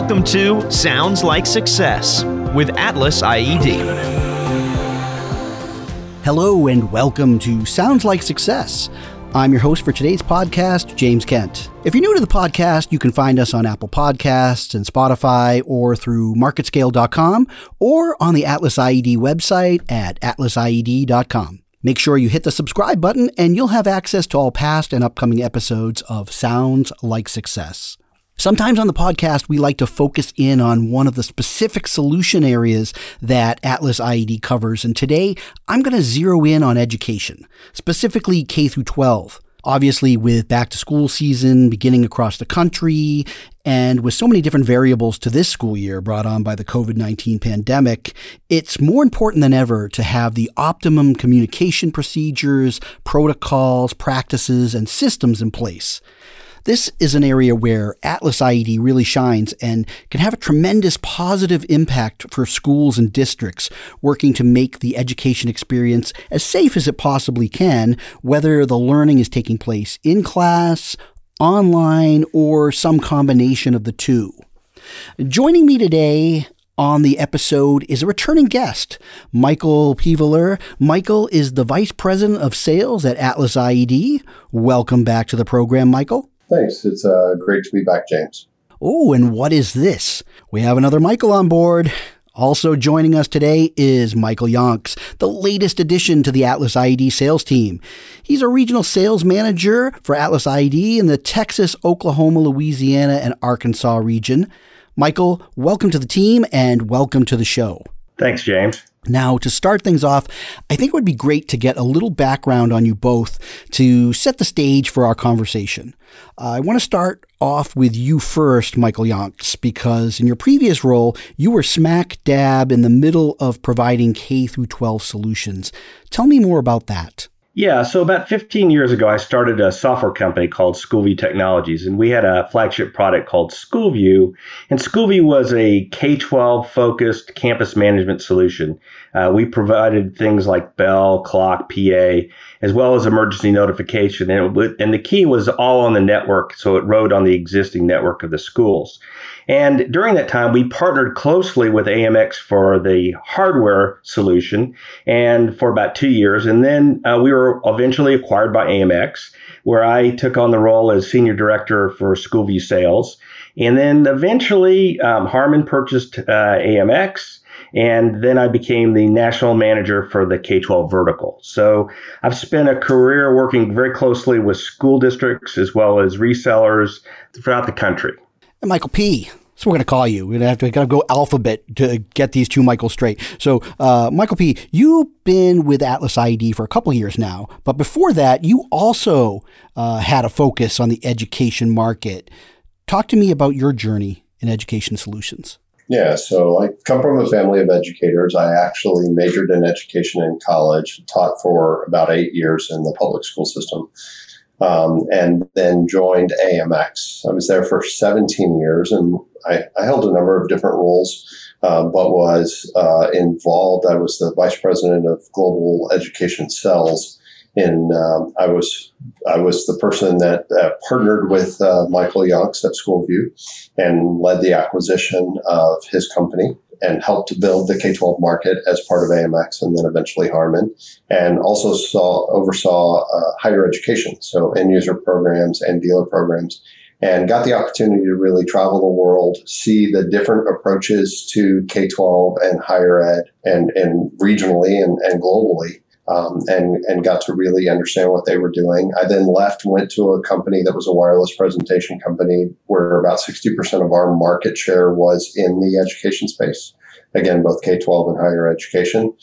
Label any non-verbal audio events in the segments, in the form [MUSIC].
Welcome to Sounds Like Success with Atlas IED. Hello, and welcome to Sounds Like Success. I'm your host for today's podcast, James Kent. If you're new to the podcast, you can find us on Apple Podcasts and Spotify or through marketscale.com or on the Atlas IED website at atlasied.com. Make sure you hit the subscribe button and you'll have access to all past and upcoming episodes of Sounds Like Success. Sometimes on the podcast, we like to focus in on one of the specific solution areas that Atlas IED covers. And today, I'm going to zero in on education, specifically K through 12. Obviously, with back to school season beginning across the country, and with so many different variables to this school year brought on by the COVID 19 pandemic, it's more important than ever to have the optimum communication procedures, protocols, practices, and systems in place. This is an area where Atlas IED really shines and can have a tremendous positive impact for schools and districts working to make the education experience as safe as it possibly can, whether the learning is taking place in class, online, or some combination of the two. Joining me today on the episode is a returning guest, Michael Peveler. Michael is the Vice President of Sales at Atlas IED. Welcome back to the program, Michael. Thanks. It's uh, great to be back, James. Oh, and what is this? We have another Michael on board. Also joining us today is Michael Yonks, the latest addition to the Atlas IED sales team. He's a regional sales manager for Atlas IED in the Texas, Oklahoma, Louisiana, and Arkansas region. Michael, welcome to the team and welcome to the show. Thanks, James. Now, to start things off, I think it would be great to get a little background on you both to set the stage for our conversation. Uh, I want to start off with you first, Michael Yonks, because in your previous role, you were smack dab in the middle of providing K through 12 solutions. Tell me more about that. Yeah, so about 15 years ago, I started a software company called Schoolview Technologies, and we had a flagship product called Schoolview. And Schoolview was a K 12 focused campus management solution. Uh, we provided things like bell, clock, PA, as well as emergency notification. And, it, and the key was all on the network, so it rode on the existing network of the schools. And during that time, we partnered closely with AMX for the hardware solution and for about two years. And then uh, we were eventually acquired by AMX, where I took on the role as senior director for Schoolview sales. And then eventually, um, Harman purchased uh, AMX. And then I became the national manager for the K 12 vertical. So I've spent a career working very closely with school districts as well as resellers throughout the country. And Michael P. So we're going to call you. We're going to have to kind of go alphabet to get these two Michael straight. So, uh, Michael P., you've been with Atlas IED for a couple years now, but before that, you also uh, had a focus on the education market. Talk to me about your journey in education solutions. Yeah, so I come from a family of educators. I actually majored in education in college, taught for about eight years in the public school system um, and then joined AMX. I was there for 17 years, and I, I held a number of different roles, uh, but was uh, involved. I was the vice president of global education sales. In um, I was I was the person that uh, partnered with uh, Michael Yonks at Schoolview and led the acquisition of his company and helped to build the K 12 market as part of AMX and then eventually Harman, and also saw oversaw uh, higher education, so end user programs and dealer programs, and got the opportunity to really travel the world, see the different approaches to K 12 and higher ed and, and regionally and, and globally um, and and got to really understand what they were doing. I then left, went to a company that was a wireless presentation company, where about sixty percent of our market share was in the education space. Again, both K twelve and higher education.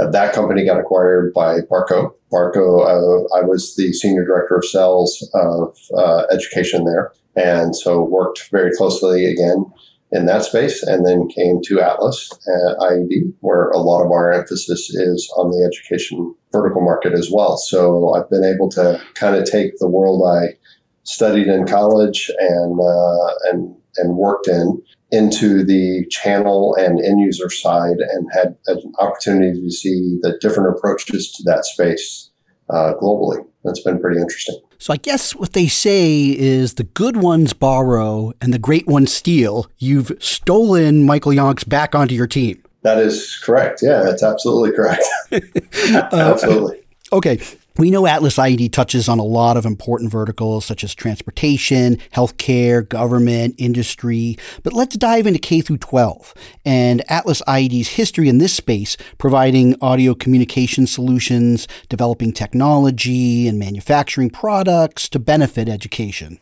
Uh, that company got acquired by Barco. Barco, uh, I was the senior director of sales of uh, education there, and so worked very closely again in that space and then came to Atlas at IED, where a lot of our emphasis is on the education vertical market as well. So I've been able to kind of take the world I studied in college and uh, and and worked in into the channel and end user side and had an opportunity to see the different approaches to that space uh, globally. That's been pretty interesting. So I guess what they say is the good ones borrow and the great ones steal. You've stolen Michael Yonks back onto your team. That is correct. Yeah, that's absolutely correct. [LAUGHS] [LAUGHS] absolutely. Uh, okay. We know Atlas IED touches on a lot of important verticals such as transportation, healthcare, government, industry, but let's dive into K through 12 and Atlas IED's history in this space, providing audio communication solutions, developing technology and manufacturing products to benefit education.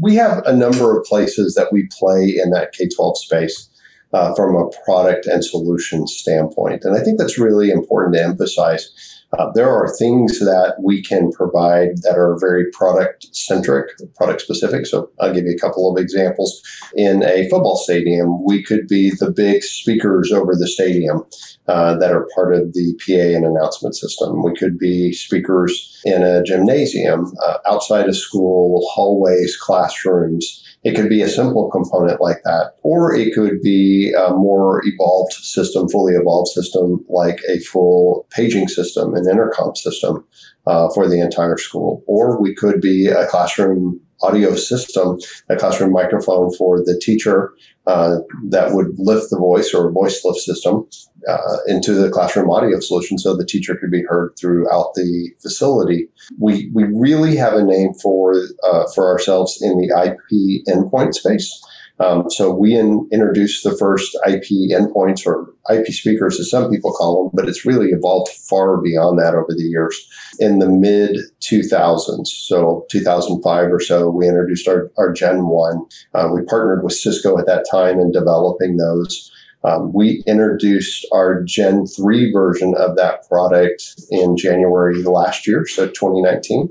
We have a number of places that we play in that K 12 space. Uh, from a product and solution standpoint. And I think that's really important to emphasize uh, there are things that we can provide that are very product centric, product specific. So I'll give you a couple of examples. In a football stadium, we could be the big speakers over the stadium uh, that are part of the PA and announcement system. We could be speakers in a gymnasium, uh, outside of school, hallways, classrooms. It could be a simple component like that, or it could be a more evolved system, fully evolved system like a full paging system, an intercom system uh, for the entire school. Or we could be a classroom audio system, a classroom microphone for the teacher uh, that would lift the voice or voice lift system uh, into the classroom audio solution so the teacher could be heard throughout the facility. We, we really have a name for, uh, for ourselves in the IP endpoint space. Um, so we in, introduced the first IP endpoints or IP speakers, as some people call them, but it's really evolved far beyond that over the years. In the mid 2000s, so 2005 or so, we introduced our, our Gen 1. Uh, we partnered with Cisco at that time in developing those. Um, we introduced our Gen 3 version of that product in January last year, so 2019.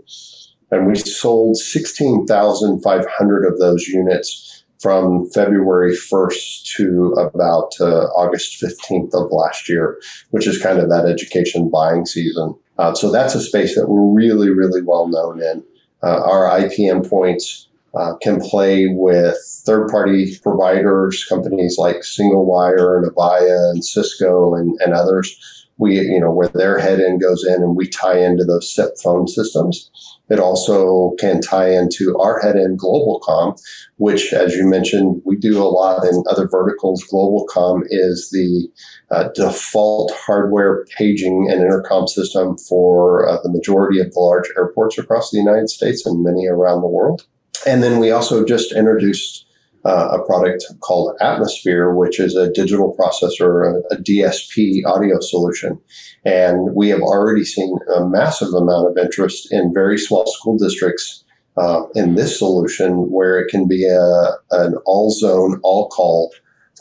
And we sold 16,500 of those units from February 1st to about uh, August 15th of last year, which is kind of that education buying season. Uh, so that's a space that we're really, really well known in. Uh, our IP endpoints uh, can play with third party providers, companies like Singlewire and Avaya and Cisco and, and others we, you know, where their head end goes in and we tie into those SIP phone systems. It also can tie into our head end GlobalCom, which, as you mentioned, we do a lot in other verticals. GlobalCom is the uh, default hardware paging and intercom system for uh, the majority of the large airports across the United States and many around the world. And then we also just introduced uh, a product called Atmosphere, which is a digital processor, a, a, DSP audio solution. And we have already seen a massive amount of interest in very small school districts uh, in this solution, where it can be a, an all zone, all call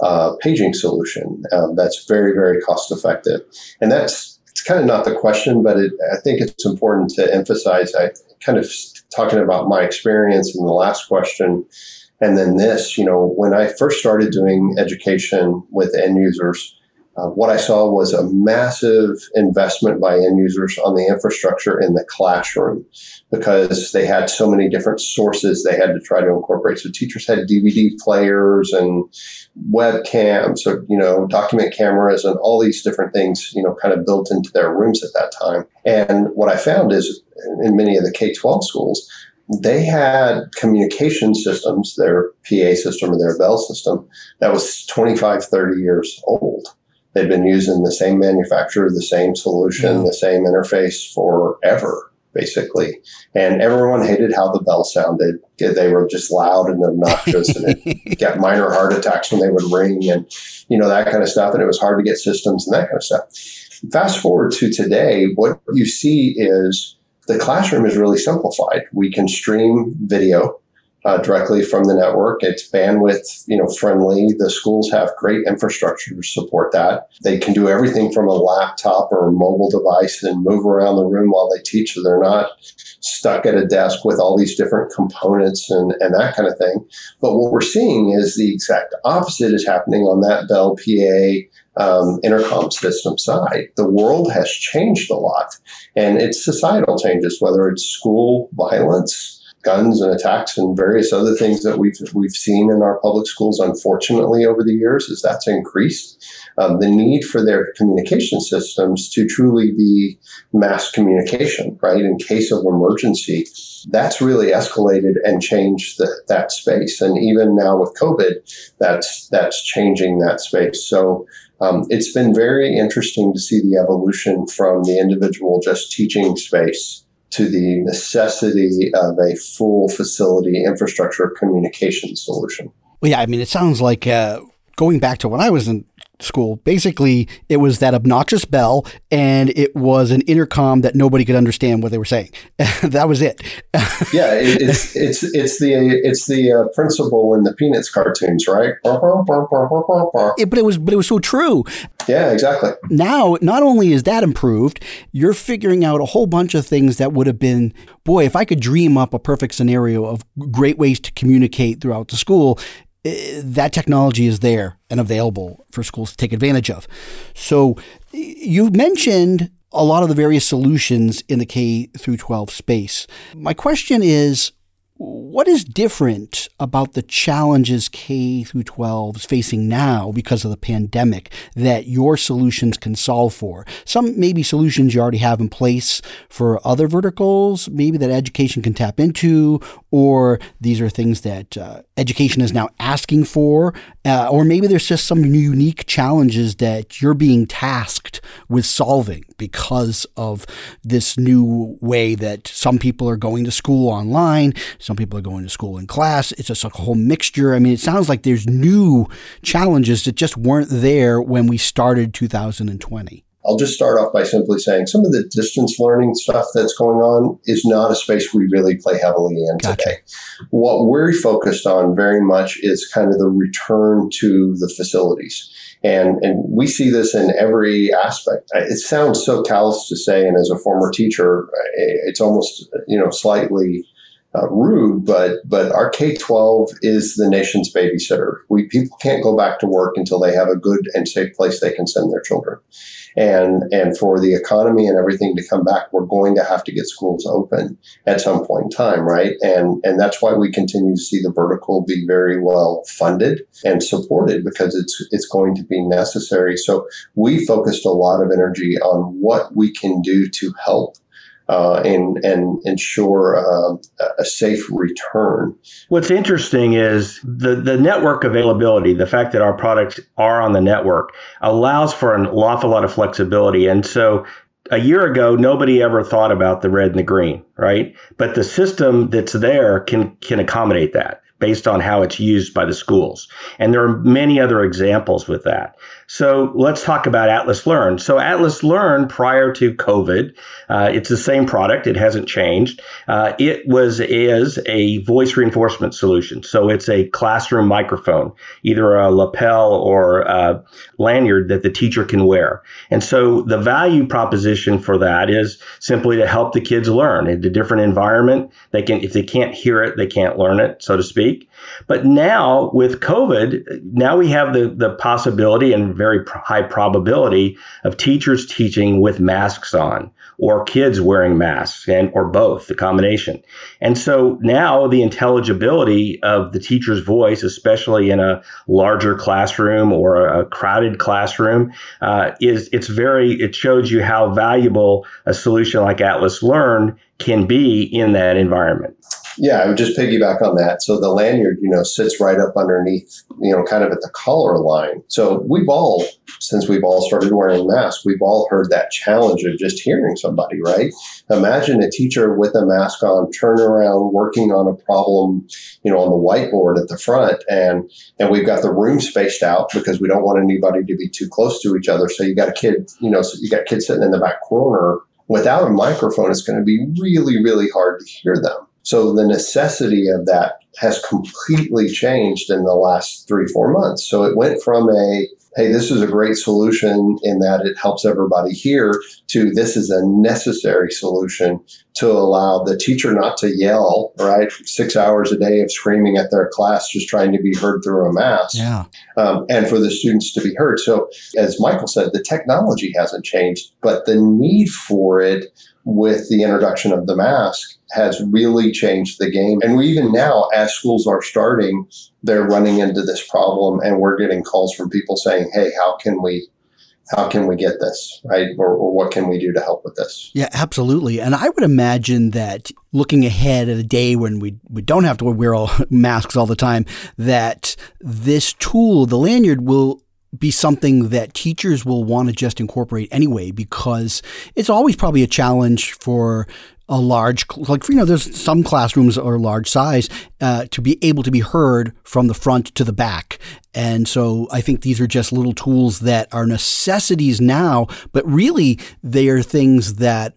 uh, paging solution um, that's very, very cost effective. And that's it's kind of not the question, but it, I think it's important to emphasize. I kind of talking about my experience in the last question and then this, you know, when I first started doing education with end users, uh, what I saw was a massive investment by end users on the infrastructure in the classroom because they had so many different sources they had to try to incorporate. So teachers had DVD players and webcams, or you know, document cameras, and all these different things, you know, kind of built into their rooms at that time. And what I found is in many of the K 12 schools, they had communication systems, their PA system or their Bell system, that was 25, 30 years old. They'd been using the same manufacturer, the same solution, yeah. the same interface forever, basically. And everyone hated how the Bell sounded. They were just loud and obnoxious, and it [LAUGHS] got minor heart attacks when they would ring, and you know that kind of stuff. And it was hard to get systems and that kind of stuff. Fast forward to today, what you see is the classroom is really simplified. We can stream video uh, directly from the network. It's bandwidth, you know, friendly. The schools have great infrastructure to support that. They can do everything from a laptop or a mobile device and move around the room while they teach, so they're not stuck at a desk with all these different components and, and that kind of thing. But what we're seeing is the exact opposite is happening on that Bell PA um, intercom system side. The world has changed a lot, and it's societal changes, whether it's school violence, guns and attacks and various other things that we've we've seen in our public schools, unfortunately, over the years, is that's increased. Um, the need for their communication systems to truly be mass communication, right, in case of emergency, that's really escalated and changed the, that space. And even now with COVID, that's that's changing that space. So um, it's been very interesting to see the evolution from the individual just teaching space to the necessity of a full facility infrastructure communication solution. Well, yeah, I mean, it sounds like uh, going back to when I was in school. Basically, it was that obnoxious bell and it was an intercom that nobody could understand what they were saying. [LAUGHS] that was it. [LAUGHS] yeah, it, it's it's it's the it's the uh, principle in the Peanuts cartoons, right? It, but it was but it was so true. Yeah, exactly. Now, not only is that improved, you're figuring out a whole bunch of things that would have been, boy, if I could dream up a perfect scenario of great ways to communicate throughout the school, Eh, that technology is there and available for schools to take advantage of. So you've mentioned a lot of the various solutions in the K through 12 space. My question is what is different about the challenges K through 12 is facing now because of the pandemic that your solutions can solve for? Some maybe solutions you already have in place for other verticals, maybe that education can tap into, or these are things that uh, education is now asking for, uh, or maybe there's just some unique challenges that you're being tasked with solving because of this new way that some people are going to school online. Some people are going to school in class. It's just a whole mixture. I mean, it sounds like there's new challenges that just weren't there when we started 2020. I'll just start off by simply saying some of the distance learning stuff that's going on is not a space we really play heavily in gotcha. today. What we're focused on very much is kind of the return to the facilities. And, and we see this in every aspect. It sounds so callous to say, and as a former teacher, it's almost, you know, slightly uh, rude, but but our K twelve is the nation's babysitter. We people can't go back to work until they have a good and safe place they can send their children, and and for the economy and everything to come back, we're going to have to get schools open at some point in time, right? And and that's why we continue to see the vertical be very well funded and supported because it's it's going to be necessary. So we focused a lot of energy on what we can do to help uh, and and ensure uh, a safe return. What's interesting is the the network availability, the fact that our products are on the network, allows for an awful lot of flexibility, and so. A year ago, nobody ever thought about the red and the green, right? But the system that's there can can accommodate that based on how it's used by the schools. And there are many other examples with that. So let's talk about Atlas Learn. So Atlas Learn prior to COVID, uh, it's the same product. It hasn't changed. Uh, it was is a voice reinforcement solution. So it's a classroom microphone, either a lapel or a lanyard that the teacher can wear. And so the value proposition for that is simply to help the kids learn in a different environment. They can, if they can't hear it, they can't learn it, so to speak. But now with COVID, now we have the, the possibility and very high probability of teachers teaching with masks on or kids wearing masks and or both the combination. And so now the intelligibility of the teacher's voice especially in a larger classroom or a crowded classroom uh, is it's very it shows you how valuable a solution like atlas learn can be in that environment yeah, I would just piggyback on that. So the lanyard, you know, sits right up underneath, you know, kind of at the collar line. So we've all, since we've all started wearing masks, we've all heard that challenge of just hearing somebody, right? Imagine a teacher with a mask on, turn around, working on a problem, you know, on the whiteboard at the front, and and we've got the room spaced out because we don't want anybody to be too close to each other. So you got a kid, you know, so you got kids sitting in the back corner. Without a microphone, it's going to be really, really hard to hear them. So the necessity of that has completely changed in the last three, four months. So it went from a hey, this is a great solution in that it helps everybody hear, to this is a necessary solution to allow the teacher not to yell, right? Six hours a day of screaming at their class, just trying to be heard through a mask. Yeah. Um, and for the students to be heard. So, as Michael said, the technology hasn't changed, but the need for it with the introduction of the mask has really changed the game. And we even now, as schools are starting, they're running into this problem and we're getting calls from people saying, Hey, how can we how can we get this right? Or, or, what can we do to help with this? Yeah absolutely. And i would imagine that looking ahead at a day when we, we don't have to wear all [LAUGHS] masks all the time that this tool the lanyard will be something that teachers will want to just incorporate anyway because it's always probably a challenge for a large like you know there's some classrooms are large size uh, to be able to be heard from the front to the back. And so i think these are just little tools that are necessities now but really they are things that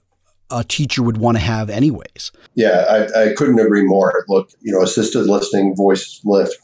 a teacher would want to have anyways. Yeah I, I couldn't agree more. Look you know assisted listening voice lift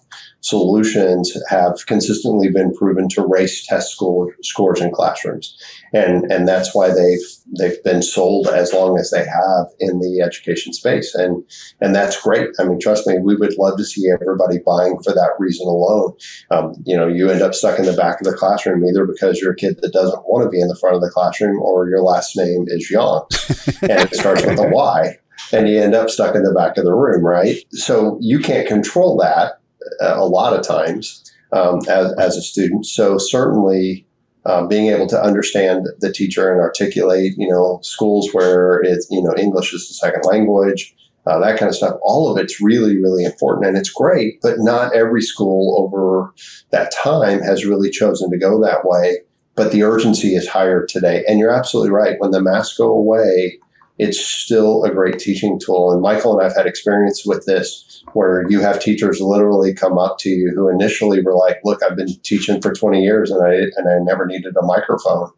solutions have consistently been proven to raise test score, scores in classrooms, and and that's why they've they've been sold as long as they have in the education space, and and that's great. I mean, trust me, we would love to see everybody buying for that reason alone. Um, you know, you end up stuck in the back of the classroom either because you're a kid that doesn't want to be in the front of the classroom, or your last name is Young, [LAUGHS] and it starts with a Y and you end up stuck in the back of the room, right? So you can't control that a lot of times um, as, as a student. So certainly um, being able to understand the teacher and articulate, you know, schools where it's, you know, English is the second language, uh, that kind of stuff. All of it's really, really important and it's great, but not every school over that time has really chosen to go that way. But the urgency is higher today. And you're absolutely right. When the masks go away, it's still a great teaching tool. And Michael and I've had experience with this where you have teachers literally come up to you who initially were like, look, I've been teaching for 20 years and I, and I never needed a microphone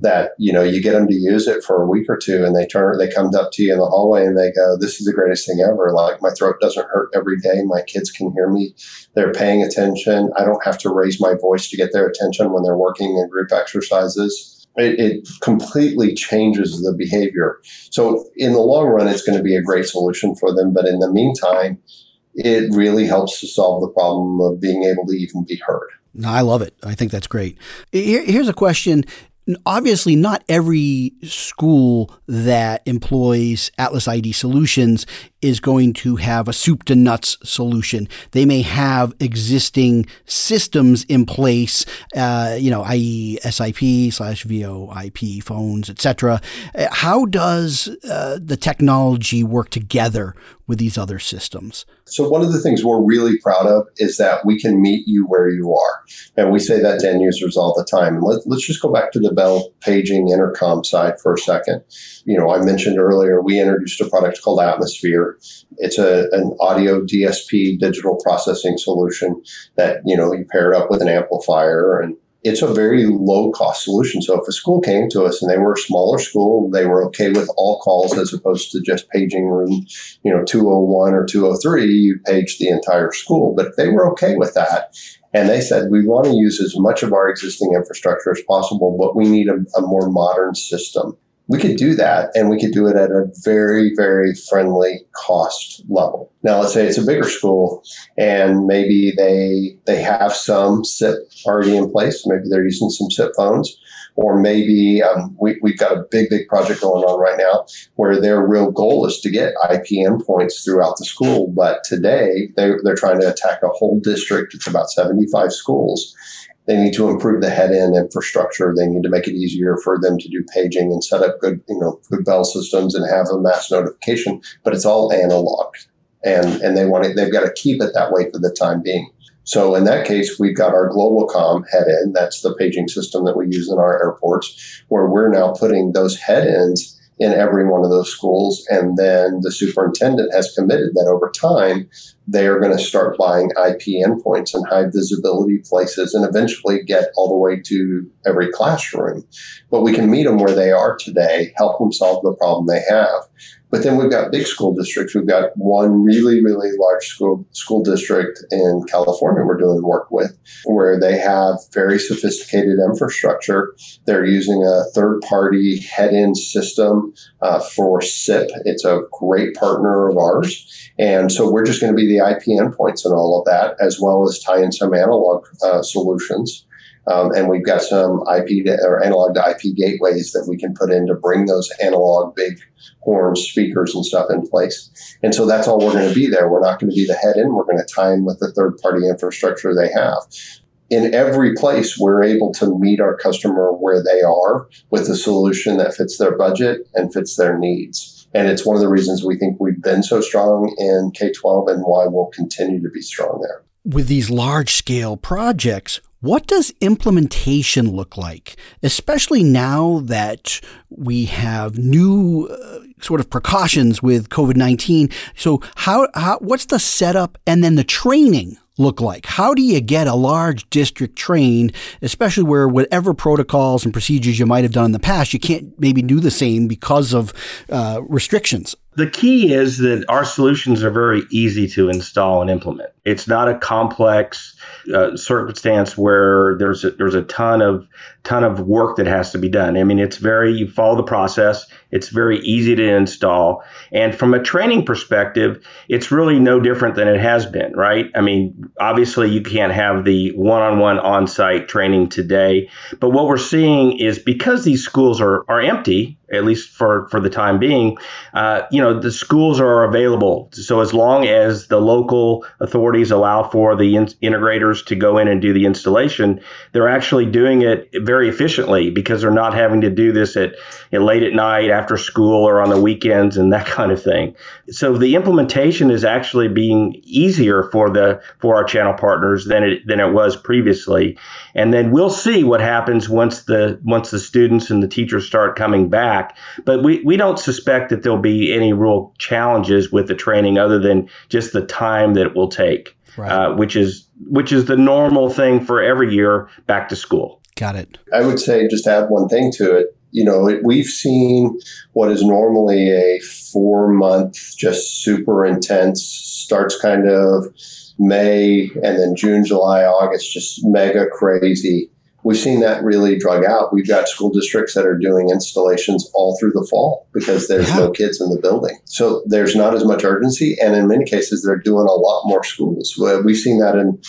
that, you know, you get them to use it for a week or two and they turn, they come up to you in the hallway and they go, this is the greatest thing ever. Like my throat doesn't hurt every day. My kids can hear me. They're paying attention. I don't have to raise my voice to get their attention when they're working in group exercises it, it, completely changes the behavior. So in the long run, it's going to be a great solution for them. But in the meantime, it really helps to solve the problem of being able to even be heard. I love it. I think that's great. Here's a question obviously not every school that employs Atlas IED solutions is going to have a soup to nuts solution. They may have existing systems in place, uh, you know, i.e., SIP slash VoIP phones, etc. How does uh, the technology work together with these other systems? So, one of the things we're really proud of is that we can meet you where you are. And we say that to end users all the time. Let, let's just go back to the Bell paging intercom side for a second. You know, I mentioned earlier we introduced a product called Atmosphere. It's a, an audio DSP digital processing solution that, you know, you pair it up with an amplifier and it's a very low cost solution. So if a school came to us and they were a smaller school, they were okay with all calls as opposed to just paging room, you know, 201 or 203, you page the entire school. But if they were okay with that, and they said, we want to use as much of our existing infrastructure as possible, but we need a, a more modern system we could do that and we could do it at a very very friendly cost level. Now let's say it's a bigger school and maybe they they have some SIP already in place. Maybe they're using some SIP phones or maybe um, we, we've got a big big project going on right now where their real goal is to get ip endpoints throughout the school. But today they, they're trying to attack a whole district. It's about 75 schools they need to improve the head end infrastructure. They need to make it easier for them to do paging and set up good, you know, good bell systems and have a mass notification. But it's all analog, and and they want it. They've got to keep it that way for the time being. So in that case, we've got our GlobalCom head end. That's the paging system that we use in our airports, where we're now putting those head ends in every one of those schools. And then the superintendent has committed that over time, they are going to start buying IP endpoints and high visibility places and eventually get all the way to every classroom. But we can meet them where they are today, help them solve the problem they have. But then we've got big school districts. We've got one really, really large school school district in California we're doing work with, where they have very sophisticated infrastructure. They're using a third party head end system uh, for SIP. It's a great partner of ours. And so we're just going to be the IP endpoints and all of that, as well as tie in some analog uh, solutions. Um, and we've got some IP to, or analog to IP gateways that we can put in to bring those analog big horn speakers and stuff in place. And so that's all we're going to be there. We're not going to be the head end. We're going to tie in with the third party infrastructure they have. In every place, we're able to meet our customer where they are with a solution that fits their budget and fits their needs. And it's one of the reasons we think we've been so strong in K 12 and why we'll continue to be strong there. With these large scale projects, what does implementation look like, especially now that we have new uh, sort of precautions with COVID 19? So, how, how, what's the setup and then the training look like? How do you get a large district trained, especially where whatever protocols and procedures you might have done in the past, you can't maybe do the same because of uh, restrictions? The key is that our solutions are very easy to install and implement. It's not a complex uh, circumstance where there's a, there's a ton of ton of work that has to be done. I mean, it's very you follow the process. It's very easy to install, and from a training perspective, it's really no different than it has been, right? I mean, obviously you can't have the one-on-one on-site training today, but what we're seeing is because these schools are are empty, at least for for the time being, uh, you know, the schools are available. So as long as the local authorities allow for the in- integrators to go in and do the installation, they're actually doing it very efficiently because they're not having to do this at, at late at night after school or on the weekends and that kind of thing. So the implementation is actually being easier for the for our channel partners than it than it was previously. And then we'll see what happens once the once the students and the teachers start coming back. But we, we don't suspect that there'll be any real challenges with the training other than just the time that it will take, right. uh, which is which is the normal thing for every year back to school. Got it. I would say just add one thing to it. You know, it, we've seen what is normally a four month, just super intense, starts kind of May and then June, July, August, just mega crazy. We've seen that really drug out. We've got school districts that are doing installations all through the fall because there's yeah. no kids in the building. So there's not as much urgency. And in many cases, they're doing a lot more schools. We've seen that in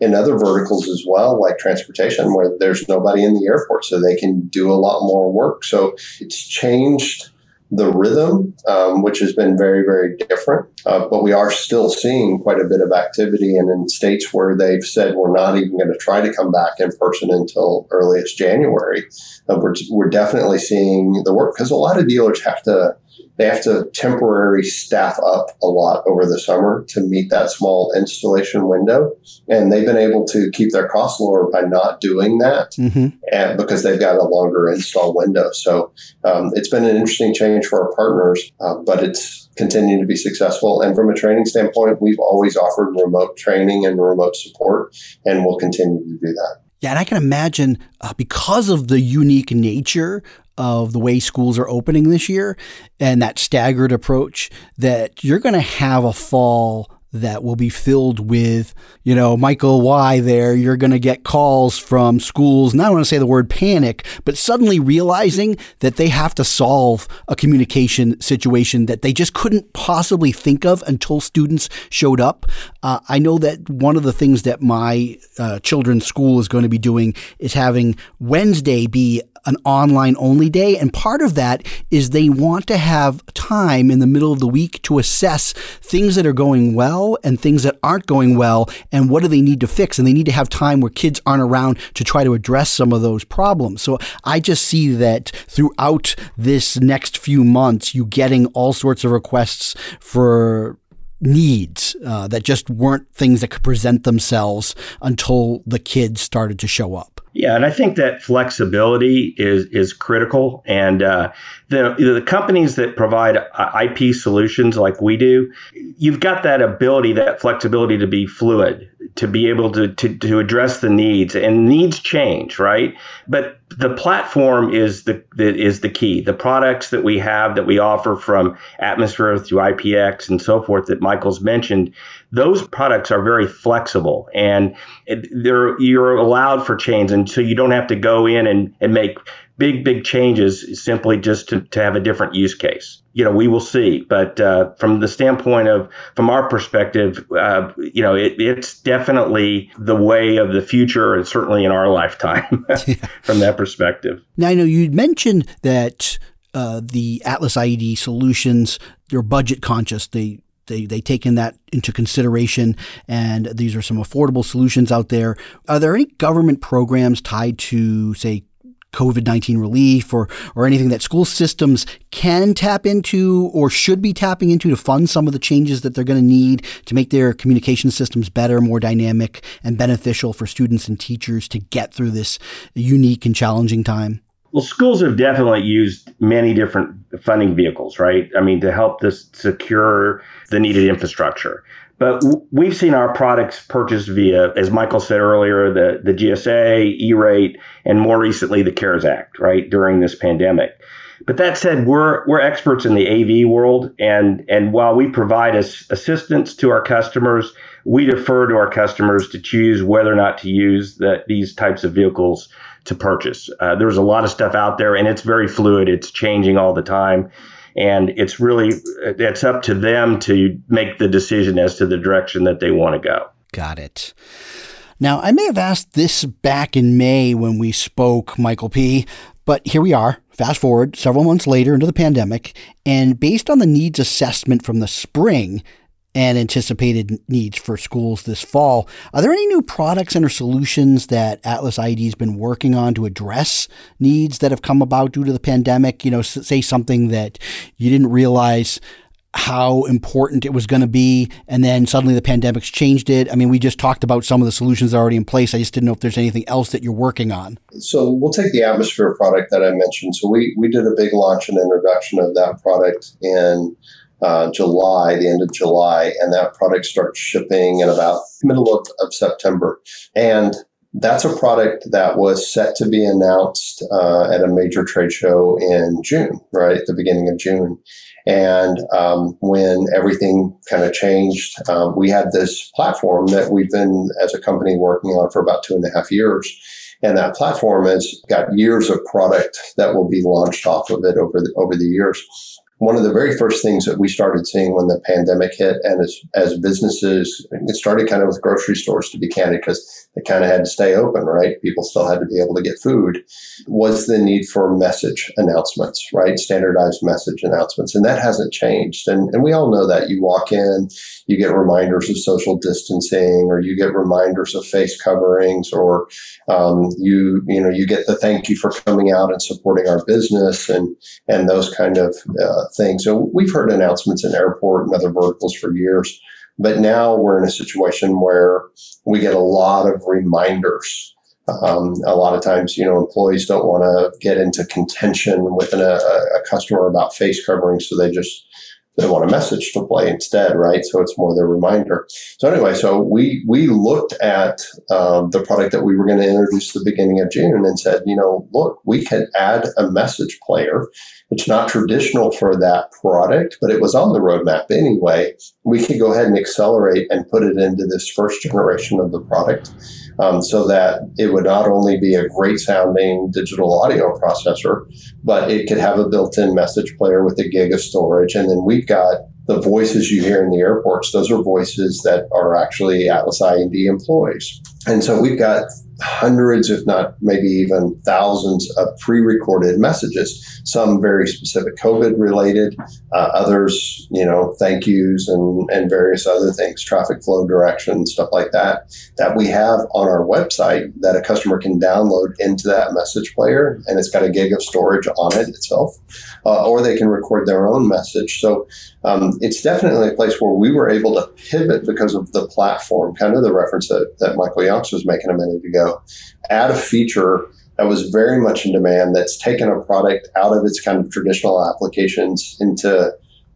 in other verticals as well, like transportation, where there's nobody in the airport, so they can do a lot more work. So it's changed the rhythm, um, which has been very, very different. Uh, but we are still seeing quite a bit of activity. And in states where they've said we're not even going to try to come back in person until early as January, uh, we're, we're definitely seeing the work because a lot of dealers have to they have to temporarily staff up a lot over the summer to meet that small installation window. And they've been able to keep their costs lower by not doing that mm-hmm. and because they've got a longer install window. So um, it's been an interesting change for our partners, uh, but it's continuing to be successful. And from a training standpoint, we've always offered remote training and remote support, and we'll continue to do that. Yeah, and I can imagine uh, because of the unique nature of the way schools are opening this year and that staggered approach, that you're going to have a fall that will be filled with, you know, Michael Y there. You're going to get calls from schools, not want to say the word panic, but suddenly realizing that they have to solve a communication situation that they just couldn't possibly think of until students showed up. Uh, I know that one of the things that my uh, children's school is going to be doing is having Wednesday be an online only day. And part of that is they want to have time in the middle of the week to assess things that are going well and things that aren't going well and what do they need to fix. And they need to have time where kids aren't around to try to address some of those problems. So I just see that throughout this next few months, you getting all sorts of requests for needs uh, that just weren't things that could present themselves until the kids started to show up. Yeah, and I think that flexibility is is critical. And uh, the the companies that provide uh, IP solutions like we do, you've got that ability, that flexibility to be fluid, to be able to to, to address the needs. And needs change, right? But the platform is the, the is the key. The products that we have that we offer from Atmosphere through IPX and so forth that Michael's mentioned, those products are very flexible and they're, you're allowed for change and so you don't have to go in and, and make big, big changes simply just to, to have a different use case. You know, we will see. But uh, from the standpoint of, from our perspective, uh, you know, it, it's definitely the way of the future and certainly in our lifetime [LAUGHS] from that perspective. Now, I know you mentioned that uh, the Atlas IED solutions, they're budget conscious. They they they taken that into consideration, and these are some affordable solutions out there. Are there any government programs tied to, say, COVID 19 relief or, or anything that school systems can tap into or should be tapping into to fund some of the changes that they're going to need to make their communication systems better, more dynamic, and beneficial for students and teachers to get through this unique and challenging time? Well, schools have definitely used many different funding vehicles, right? I mean, to help this secure the needed infrastructure. But we've seen our products purchased via, as Michael said earlier, the, the GSA, E-rate, and more recently the CARES Act, right, during this pandemic. But that said, we're we're experts in the AV world, and and while we provide us assistance to our customers, we defer to our customers to choose whether or not to use the, these types of vehicles to purchase. Uh, there's a lot of stuff out there, and it's very fluid. It's changing all the time, and it's really it's up to them to make the decision as to the direction that they want to go. Got it. Now, I may have asked this back in May when we spoke, Michael P., but here we are, fast forward several months later into the pandemic, and based on the needs assessment from the spring, and anticipated needs for schools this fall. Are there any new products and or solutions that Atlas IED has been working on to address needs that have come about due to the pandemic? You know, say something that you didn't realize how important it was going to be, and then suddenly the pandemic's changed it. I mean, we just talked about some of the solutions already in place. I just didn't know if there's anything else that you're working on. So we'll take the Atmosphere product that I mentioned. So we we did a big launch and introduction of that product in uh, July, the end of July, and that product starts shipping in about middle of, of September. And that's a product that was set to be announced uh, at a major trade show in June, right at the beginning of June. And um, when everything kind of changed, um, we had this platform that we've been, as a company, working on for about two and a half years. And that platform has got years of product that will be launched off of it over the, over the years one of the very first things that we started seeing when the pandemic hit, and as, as businesses, it started kind of with grocery stores, to be candid, because they kind of had to stay open, right? People still had to be able to get food, was the need for message announcements, right? Standardized message announcements. And that hasn't changed. And, and we all know that. You walk in, you get reminders of social distancing, or you get reminders of face coverings, or um, you, you know, you get the thank you for coming out and supporting our business and, and those kind of uh, thing. So we've heard announcements in airport and other verticals for years, but now we're in a situation where we get a lot of reminders. Um, a lot of times, you know, employees don't want to get into contention with an, a, a customer about face covering, so they just they want a message to play instead, right? So it's more the reminder. So anyway, so we we looked at um, the product that we were going to introduce the beginning of June and said, you know, look, we can add a message player. It's not traditional for that product, but it was on the roadmap anyway. We could go ahead and accelerate and put it into this first generation of the product um, so that it would not only be a great sounding digital audio processor, but it could have a built in message player with a gig of storage. And then we've got the voices you hear in the airports, those are voices that are actually Atlas IED employees. And so we've got hundreds, if not maybe even thousands of pre-recorded messages. Some very specific COVID related, uh, others, you know, thank yous and and various other things, traffic flow directions, stuff like that, that we have on our website that a customer can download into that message player, and it's got a gig of storage on it itself, uh, or they can record their own message. So um, it's definitely a place where we were able to pivot because of the platform, kind of the reference that, that Michael Was making a minute ago add a feature that was very much in demand that's taken a product out of its kind of traditional applications into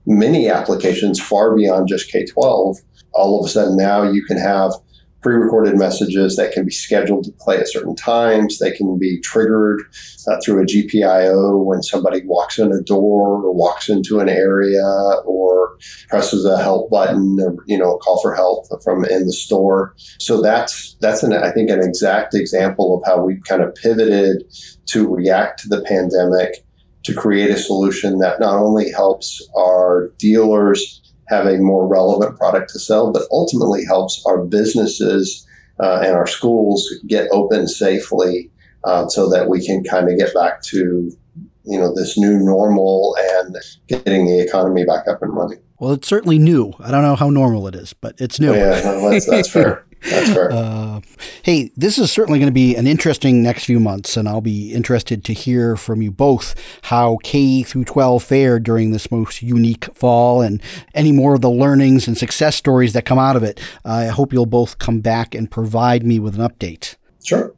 many applications far beyond just K 12. All of a sudden, now you can have pre-recorded messages that can be scheduled to play at certain times. They can be triggered uh, through a GPIO when somebody walks in a door or walks into an area or presses a help button or you know a call for help from in the store. So that's that's an I think an exact example of how we've kind of pivoted to react to the pandemic to create a solution that not only helps our dealers have a more relevant product to sell, but ultimately helps our businesses uh, and our schools get open safely uh, so that we can kind of get back to you know this new normal and getting the economy back up and running. Well, it's certainly new. I don't know how normal it is, but it's new. Yeah, that's, that's [LAUGHS] fair. That's fair. Uh, hey, this is certainly going to be an interesting next few months, and I'll be interested to hear from you both how K through 12 fared during this most unique fall and any more of the learnings and success stories that come out of it. I hope you'll both come back and provide me with an update. Sure.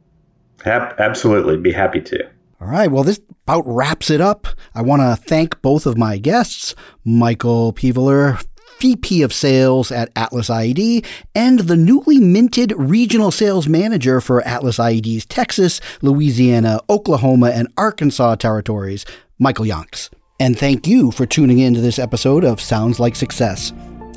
absolutely. Be happy to. All right. Well, this about wraps it up. I want to thank both of my guests, Michael Peveler, VP of Sales at Atlas IED, and the newly minted Regional Sales Manager for Atlas IED's Texas, Louisiana, Oklahoma, and Arkansas territories, Michael Yonks. And thank you for tuning in to this episode of Sounds Like Success.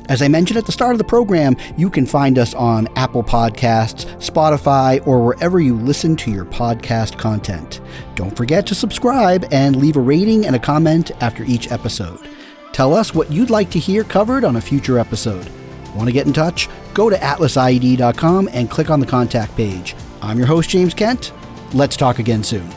As I mentioned at the start of the program, you can find us on Apple Podcasts, Spotify, or wherever you listen to your podcast content. Don't forget to subscribe and leave a rating and a comment after each episode. Tell us what you'd like to hear covered on a future episode. Want to get in touch? Go to atlasied.com and click on the contact page. I'm your host, James Kent. Let's talk again soon.